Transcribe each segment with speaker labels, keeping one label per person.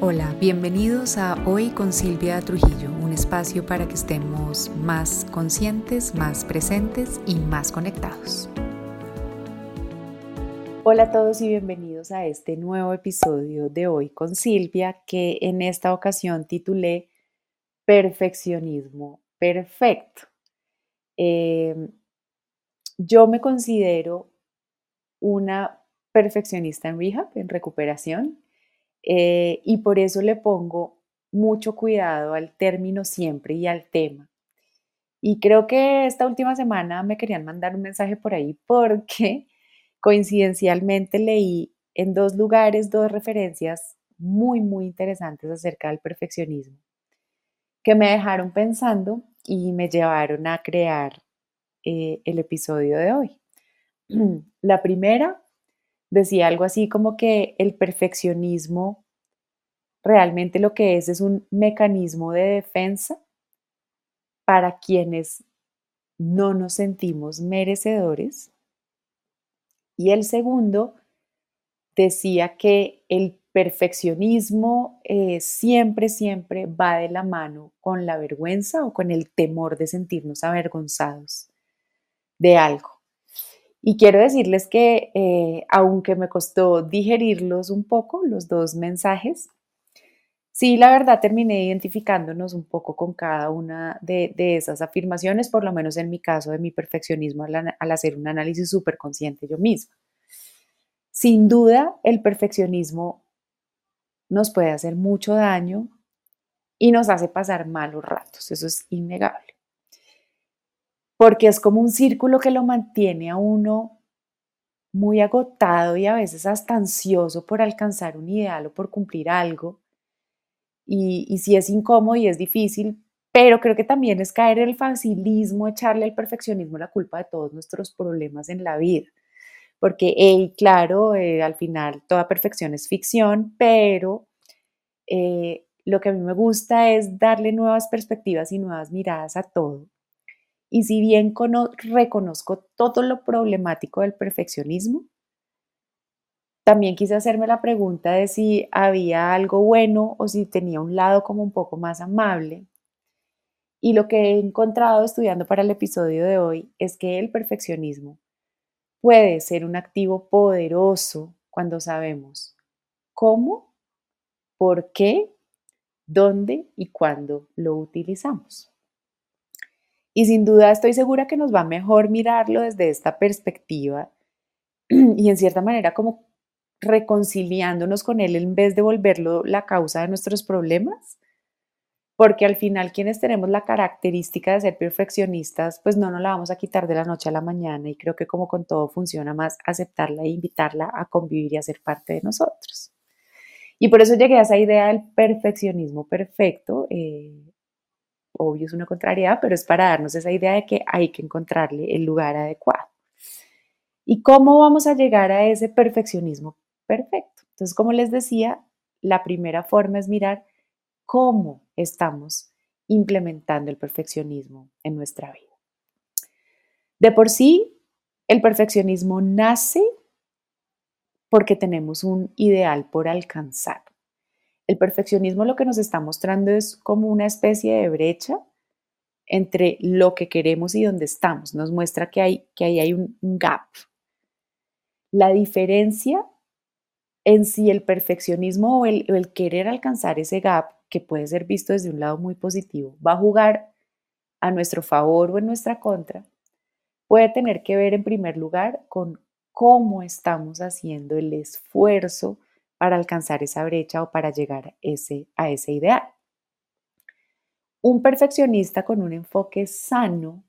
Speaker 1: Hola, bienvenidos a Hoy con Silvia Trujillo, un espacio para que estemos más conscientes, más presentes y más conectados. Hola a todos y bienvenidos a este nuevo episodio de Hoy con Silvia que en esta ocasión titulé Perfeccionismo Perfecto. Em, yo me considero una perfeccionista en rehab, en recuperación, eh, y por eso le pongo mucho cuidado al término siempre y al tema. Y creo que esta última semana me querían mandar un mensaje por ahí porque coincidencialmente leí en dos lugares dos referencias muy, muy interesantes acerca del perfeccionismo que me dejaron pensando y me llevaron a crear eh, el episodio de hoy. La primera decía algo así como que el perfeccionismo realmente lo que es es un mecanismo de defensa para quienes no nos sentimos merecedores. Y el segundo decía que el perfeccionismo eh, siempre, siempre va de la mano con la vergüenza o con el temor de sentirnos avergonzados de algo. Y quiero decirles que eh, aunque me costó digerirlos un poco, los dos mensajes, sí, la verdad terminé identificándonos un poco con cada una de, esas afirmaciones, por lo menos en mi caso de mi perfeccionismo al, al hacer un análisis súper consciente yo misma. Sin duda, el perfeccionismo nos puede hacer mucho daño y nos hace pasar malos ratos, eso es innegable porque es como un círculo que lo mantiene a uno muy agotado y a veces hasta ansioso por alcanzar un ideal o por cumplir algo. Y, y sí es incómodo y es difícil, pero creo que también es caer en el facilismo, echarle al perfeccionismo la culpa de todos nuestros problemas en la vida. Porque, claro, eh, al final toda perfección es ficción, pero eh, lo que a mí me gusta es darle nuevas perspectivas y nuevas miradas a todo y si bien reconozco todo lo problemático del perfeccionismo, también quise hacerme la pregunta de si había algo bueno o si tenía un lado como un poco más amable. Y lo que he encontrado estudiando para el episodio de hoy es que el perfeccionismo puede ser un activo poderoso cuando sabemos cómo, por qué, dónde y cuándo lo utilizamos. Y sin duda estoy segura que nos va mejor mirarlo desde esta perspectiva y en cierta manera como reconciliándonos con él en vez de volverlo la causa de nuestros problemas. Porque al final quienes tenemos la característica de ser perfeccionistas, pues no nos la vamos a quitar de la noche a la mañana y creo que como con todo funciona más aceptarla e invitarla a convivir y a ser parte de nosotros. Y por eso llegué a esa idea del perfeccionismo perfecto. Eh, obvio es una contrariedad, pero es para darnos esa idea de que hay que encontrarle el lugar adecuado. ¿Y cómo vamos a llegar a ese perfeccionismo perfecto? Entonces, como les decía, la primera forma es mirar cómo estamos implementando el perfeccionismo en nuestra vida. De por sí, el perfeccionismo nace porque tenemos un ideal por alcanzar. El perfeccionismo lo que nos está mostrando es como una especie de brecha entre lo que queremos y donde estamos. Nos muestra que, hay, que ahí hay un, gap. La diferencia en si el perfeccionismo o el, querer alcanzar ese gap, que puede ser visto desde un lado muy positivo, va a jugar a nuestro favor o en nuestra contra, puede tener que ver en primer lugar con cómo estamos haciendo el esfuerzo para alcanzar esa brecha o para llegar ese, a ese ideal. Un perfeccionista con un enfoque sano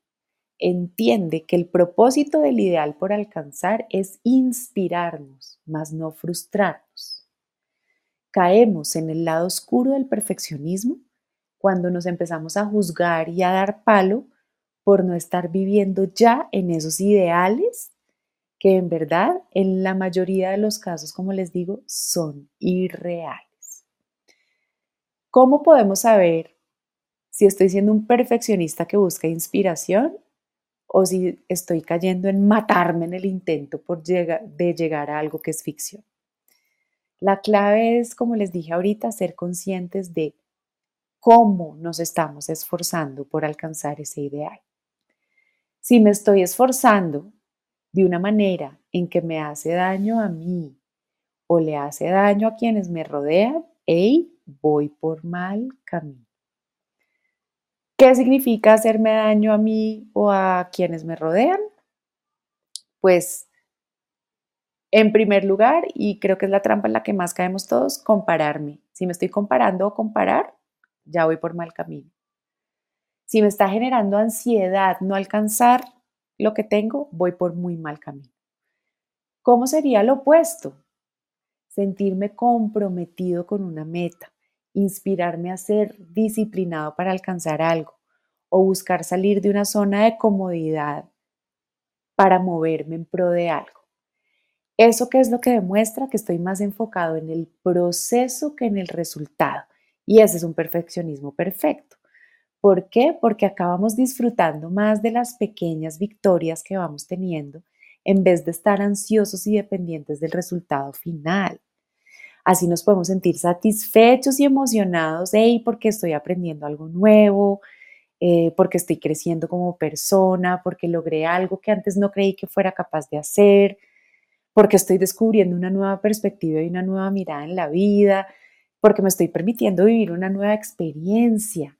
Speaker 1: entiende que el propósito del ideal por alcanzar es inspirarnos, más no frustrarnos. Caemos en el lado oscuro del perfeccionismo cuando nos empezamos a juzgar y a dar palo por no estar viviendo ya en esos ideales que en verdad en la mayoría de los casos, como les digo, son irreales. ¿Cómo podemos saber si estoy siendo un perfeccionista que busca inspiración o si estoy cayendo en matarme en el intento por de llegar a algo que es ficción? La clave es, como les dije ahorita, ser conscientes de cómo nos estamos esforzando por alcanzar ese ideal. Si me estoy esforzando de una manera en que me hace daño a mí o le hace daño a quienes me rodean, hey, voy por mal camino. ¿Qué significa hacerme daño a mí o a quienes me rodean? Pues, en primer lugar, y creo que es la trampa en la que más caemos todos, compararme. Si me estoy comparando o comparar, ya voy por mal camino. Si me está generando ansiedad no alcanzar lo que tengo, voy por muy mal camino. ¿Cómo sería lo opuesto? Sentirme comprometido con una meta, inspirarme a ser disciplinado para alcanzar algo o buscar salir de una zona de comodidad para moverme en pro de algo. ¿Eso qué es lo que demuestra? Que estoy más enfocado en el proceso que en el resultado. Y ese es un perfeccionismo perfecto. ¿Por qué? Porque acabamos disfrutando más de las pequeñas victorias que vamos teniendo en vez de estar ansiosos y dependientes del resultado final. Así nos podemos sentir satisfechos y emocionados, hey, porque estoy aprendiendo algo nuevo, eh, porque estoy creciendo como persona, porque logré algo que antes no creí que fuera capaz de hacer, porque estoy descubriendo una nueva perspectiva y una nueva mirada en la vida, porque me estoy permitiendo vivir una nueva experiencia.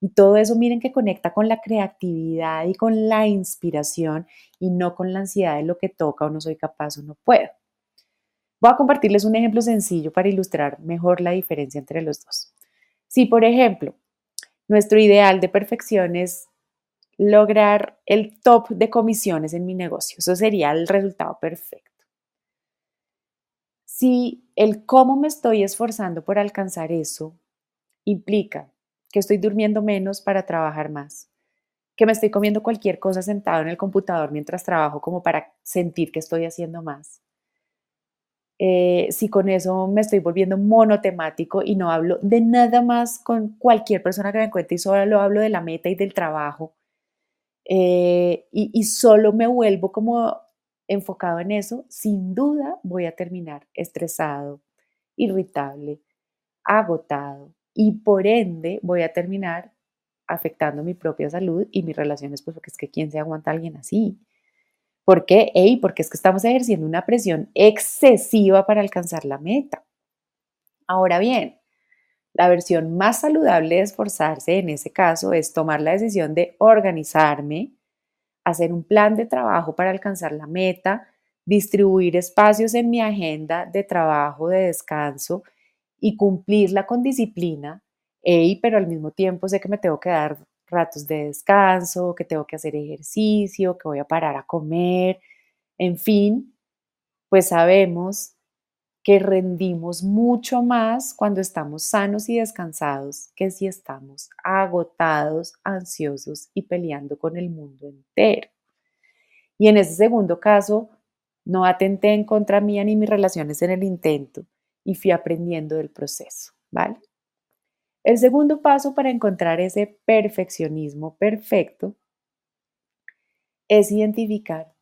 Speaker 1: Y todo eso, miren que conecta con la creatividad y con la inspiración y no con la ansiedad de lo que toca o no soy capaz o no puedo. Voy a compartirles un ejemplo sencillo para ilustrar mejor la diferencia entre los dos. Si, por ejemplo, nuestro ideal de perfección es lograr el top de comisiones en mi negocio, eso sería el resultado perfecto. Si el cómo me estoy esforzando por alcanzar eso implica que estoy durmiendo menos para trabajar más, que me estoy comiendo cualquier cosa sentado en el computador mientras trabajo como para sentir que estoy haciendo más, eh, si con eso me estoy volviendo monotemático y no hablo de nada más con cualquier persona que me encuentre y solo hablo de la meta y del trabajo, eh, y, y solo me vuelvo como enfocado en eso, sin duda voy a terminar estresado, irritable, agotado y por ende voy a terminar afectando mi propia salud y mis relaciones, pues porque es que quién se aguanta a alguien así. ¿Por qué? Ey, porque es que estamos ejerciendo una presión excesiva para alcanzar la meta. Ahora bien, la versión más saludable de esforzarse en ese caso es tomar la decisión de organizarme, hacer un plan de trabajo para alcanzar la meta, distribuir espacios en mi agenda de trabajo, de descanso y cumplirla con disciplina. Ey, pero al mismo tiempo sé que me tengo que dar ratos de descanso, que tengo que hacer ejercicio, que voy a parar a comer, en fin, pues sabemos que rendimos mucho más cuando estamos sanos y descansados que si estamos agotados, ansiosos y peleando con el mundo entero. Y en ese segundo caso, no atenté en contra mía ni mis relaciones en el intento y fui aprendiendo del proceso, ¿vale? El segundo paso para encontrar ese perfeccionismo perfecto es identificar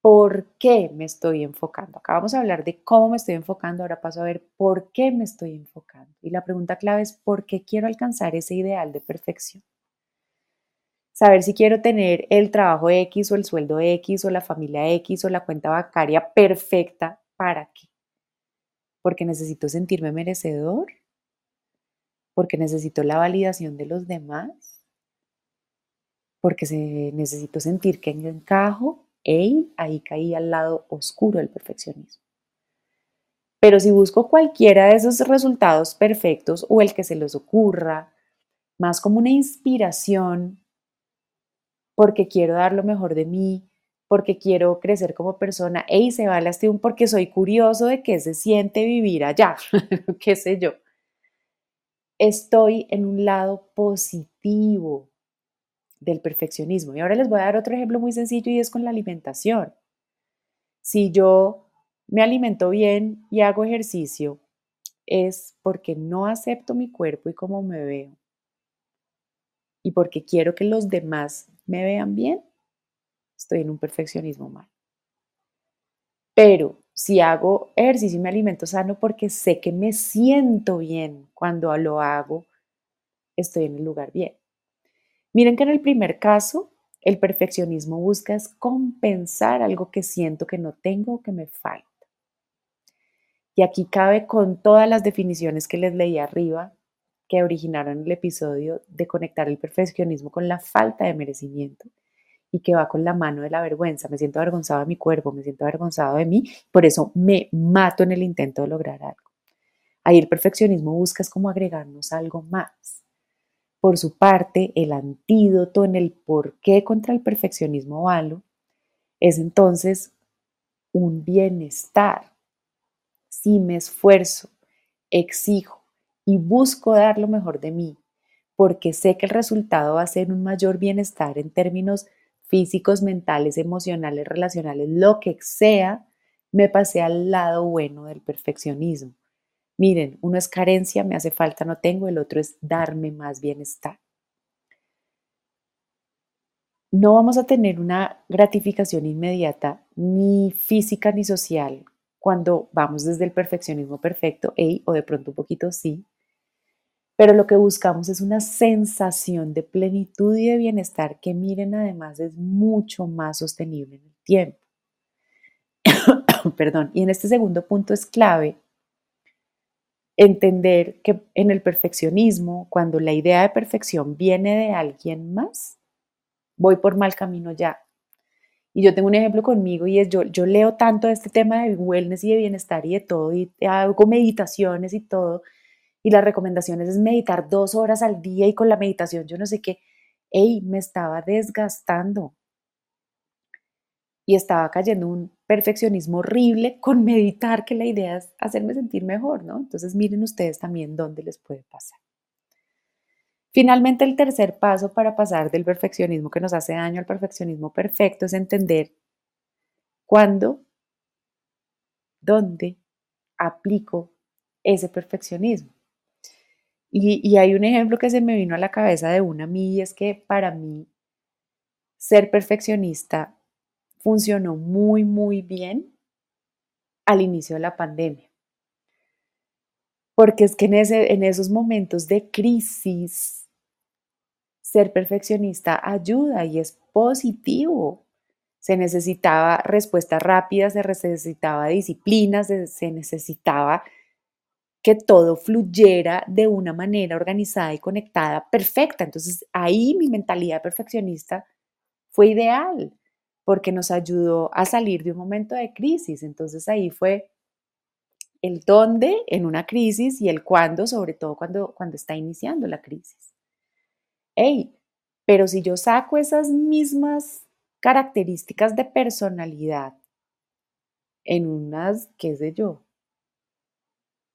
Speaker 1: por qué me estoy enfocando. Acabamos de hablar de cómo me estoy enfocando, ahora paso a ver por qué me estoy enfocando. Y la pregunta clave es por qué quiero alcanzar ese ideal de perfección. Saber si quiero tener el trabajo X o el sueldo X o la familia X o la cuenta bancaria perfecta, ¿para qué? Porque necesito sentirme merecedor porque necesito la validación de los demás, porque necesito sentir que encajo, y ahí caí al lado oscuro del perfeccionismo. Pero si busco cualquiera de esos resultados perfectos o el que se les ocurra, más como una inspiración, porque quiero dar lo mejor de mí, porque quiero crecer como persona, y se va un porque soy curioso de qué se siente vivir allá, qué sé yo estoy en un lado positivo del perfeccionismo. Y ahora les voy a dar otro ejemplo muy sencillo y es con la alimentación. Si yo me alimento bien y hago ejercicio, es porque no acepto mi cuerpo y cómo me veo. Y porque quiero que los demás me vean bien, estoy en un perfeccionismo mal. Pero si hago ejercicio y me alimento sano porque sé que me siento bien cuando lo hago, estoy en el lugar bien. Miren que en el primer caso, el perfeccionismo busca compensar algo que siento que no tengo o que me falta. Y aquí cabe con todas las definiciones que les leí arriba, que originaron el episodio de conectar el perfeccionismo con la falta de merecimiento y que va con la mano de la vergüenza. Me siento avergonzado de mi cuerpo, me siento avergonzado de mí, por eso me mato en el intento de lograr algo. Ahí el perfeccionismo busca es como agregarnos algo más. Por su parte, el antídoto en el por qué contra el perfeccionismo malo es entonces un bienestar. Si me esfuerzo, exijo y busco dar lo mejor de mí, porque sé que el resultado va a ser un mayor bienestar en términos físicos, mentales, emocionales, relacionales, lo que sea, me pasé al lado bueno del perfeccionismo. Miren, uno es carencia, me hace falta, no tengo, el otro es darme más bienestar. No vamos a tener una gratificación inmediata, ni física ni social, cuando vamos desde el perfeccionismo perfecto, o de pronto un poquito sí, pero lo que buscamos es una sensación de plenitud y de bienestar que miren además es mucho más sostenible en el tiempo. Perdón, y en este segundo punto es clave entender que en el perfeccionismo, cuando la idea de perfección viene de alguien más, voy por mal camino ya. Y yo tengo un ejemplo conmigo y es yo, yo leo tanto este tema de wellness y de bienestar y de todo, y hago meditaciones y todo, y las recomendaciones es meditar dos horas al día y con la meditación yo no sé qué, ey, me estaba desgastando y estaba cayendo un perfeccionismo horrible con meditar, que la idea es hacerme sentir mejor, ¿no? Entonces miren ustedes también dónde les puede pasar. Finalmente, el tercer paso para pasar del perfeccionismo que nos hace daño al perfeccionismo perfecto es entender cuándo, dónde aplico ese perfeccionismo. Y, hay un ejemplo que se me vino a la cabeza de una a mí y es que para mí ser perfeccionista funcionó muy, muy bien al inicio de la pandemia. Porque es que en, esos momentos de crisis, ser perfeccionista ayuda y es positivo. Se necesitaba respuestas rápidas, se necesitaba disciplina, se necesitaba que todo fluyera de una manera organizada y conectada, perfecta. Entonces ahí mi mentalidad perfeccionista fue ideal porque nos ayudó a salir de un momento de crisis. Entonces ahí fue el dónde en una crisis y el cuándo, sobre todo cuando, cuando está iniciando la crisis. Hey, pero si yo saco esas mismas características de personalidad en unas, qué sé yo,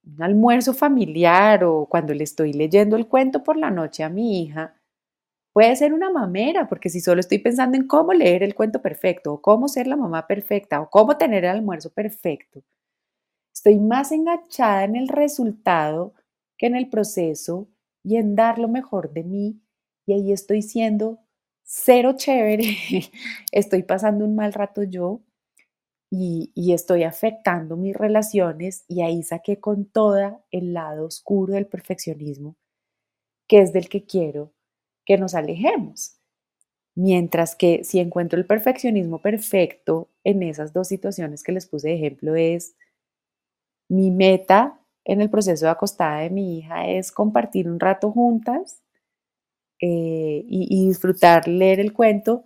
Speaker 1: un almuerzo familiar o cuando le estoy leyendo el cuento por la noche a mi hija, puede ser una mamera, porque si solo estoy pensando en cómo leer el cuento perfecto, o cómo ser la mamá perfecta, o cómo tener el almuerzo perfecto, estoy más enganchada en el resultado que en el proceso y en dar lo mejor de mí, y ahí estoy siendo cero chévere, estoy pasando un mal rato yo, y, estoy afectando mis relaciones y ahí saqué con toda el lado oscuro del perfeccionismo, que es del que quiero que nos alejemos. Mientras que si encuentro el perfeccionismo perfecto en esas dos situaciones que les puse de ejemplo es mi meta en el proceso de acostada de mi hija es compartir un rato juntas eh, y, y disfrutar leer el cuento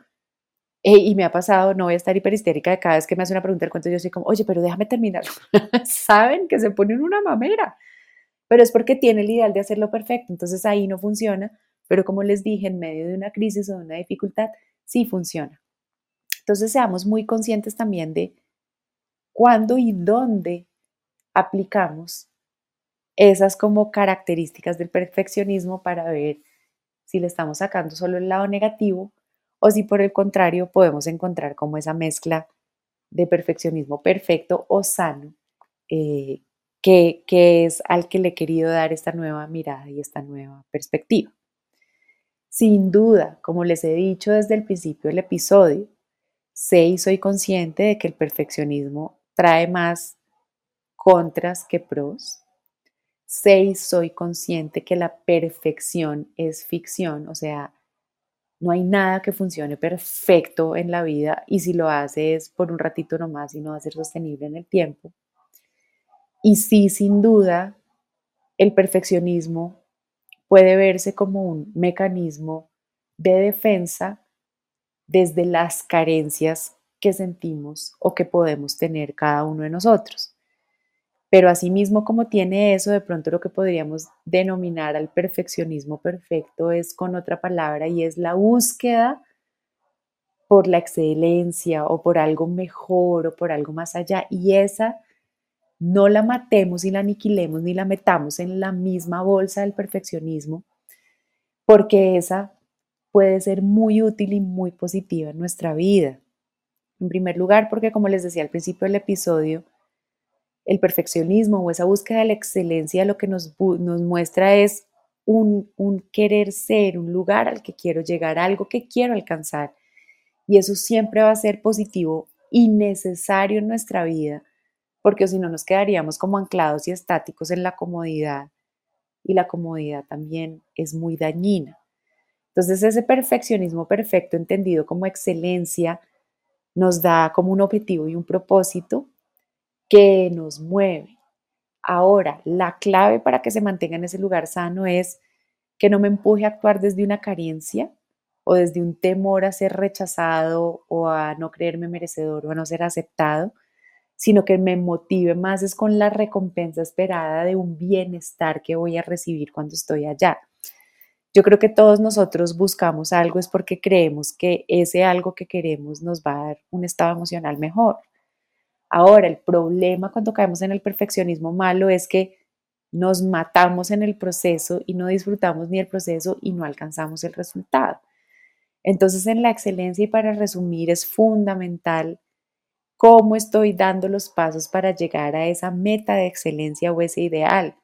Speaker 1: y me ha pasado, no voy a estar hiperhistérica de cada vez que me hace una pregunta del cuento, yo soy como, oye, pero déjame terminarlo. Saben que se ponen una mamera, pero es porque tiene el ideal de hacerlo perfecto, entonces ahí no funciona, pero como les dije, en medio de una crisis o de una dificultad, sí funciona. Entonces seamos muy conscientes también de cuándo y dónde aplicamos esas como características del perfeccionismo para ver si le estamos sacando solo el lado negativo o si por el contrario podemos encontrar como esa mezcla de perfeccionismo perfecto o sano, eh, que, que es al que le he querido dar esta nueva mirada y esta nueva perspectiva. Sin duda, como les he dicho desde el principio del episodio, sé y soy consciente de que el perfeccionismo trae más contras que pros. Seis, soy consciente que la perfección es ficción, o sea, no hay nada que funcione perfecto en la vida y si lo haces por un ratito nomás y no va a ser sostenible en el tiempo. Y sí, sin duda, el perfeccionismo puede verse como un mecanismo de defensa desde las carencias que sentimos o que podemos tener cada uno de nosotros. Pero asimismo, como tiene eso, de pronto lo que podríamos denominar al perfeccionismo perfecto es con otra palabra y es la búsqueda por la excelencia o por algo mejor o por algo más allá. Y esa no la matemos y la aniquilemos ni la metamos en la misma bolsa del perfeccionismo, porque esa puede ser muy útil y muy positiva en nuestra vida. En primer lugar, porque como les decía al principio del episodio, el perfeccionismo o esa búsqueda de la excelencia lo que nos, muestra es un, un, querer ser, un lugar al que quiero llegar, algo que quiero alcanzar. Y eso siempre va a ser positivo y necesario en nuestra vida, porque si no nos quedaríamos como anclados y estáticos en la comodidad. Y la comodidad también es muy dañina. Entonces ese perfeccionismo perfecto entendido como excelencia nos da como un objetivo y un propósito que nos mueve. Ahora, la clave para que se mantenga en ese lugar sano es que no me empuje a actuar desde una carencia o desde un temor a ser rechazado o a no creerme merecedor o a no ser aceptado, sino que me motive más es con la recompensa esperada de un bienestar que voy a recibir cuando estoy allá. Yo creo que todos nosotros buscamos algo es porque creemos que ese algo que queremos nos va a dar un estado emocional mejor. Ahora, el problema cuando caemos en el perfeccionismo malo es que nos matamos en el proceso y no disfrutamos ni el proceso y no alcanzamos el resultado. Entonces, en la excelencia y para resumir, es fundamental cómo estoy dando los pasos para llegar a esa meta de excelencia o ese ideal.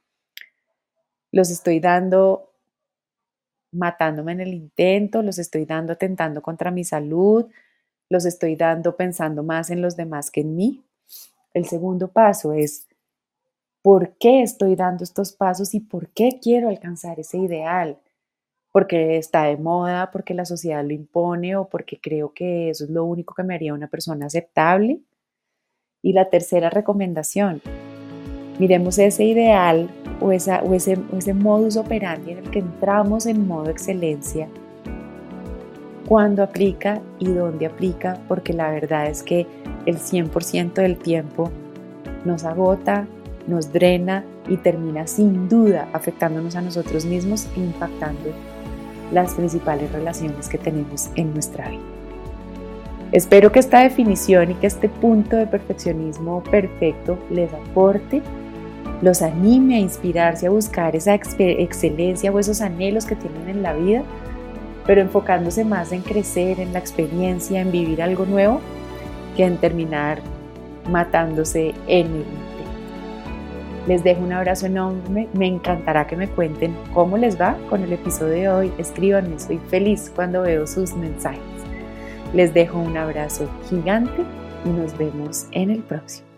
Speaker 1: Los estoy dando matándome en el intento, los estoy dando atentando contra mi salud, los estoy dando pensando más en los demás que en mí. El segundo paso es, ¿por qué estoy dando estos pasos y por qué quiero alcanzar ese ideal? Porque está de moda, porque la sociedad lo impone o porque creo que eso es lo único que me haría una persona aceptable. Y la tercera recomendación, miremos ese ideal o, esa, o, ese, modus operandi en el que entramos en modo excelencia cuándo aplica y dónde aplica, porque la verdad es que el 100% del tiempo nos agota, nos drena y termina sin duda afectándonos a nosotros mismos e impactando las principales relaciones que tenemos en nuestra vida. Espero que esta definición y que este punto de perfeccionismo perfecto les aporte, los anime a inspirarse a buscar esa excelencia o esos anhelos que tienen en la vida pero enfocándose más en crecer, en la experiencia, en vivir algo nuevo, que en terminar matándose en el intento. Les dejo un abrazo enorme, me encantará que me cuenten cómo les va con el episodio de hoy, escríbanme, soy feliz cuando veo sus mensajes. Les dejo un abrazo gigante y nos vemos en el próximo.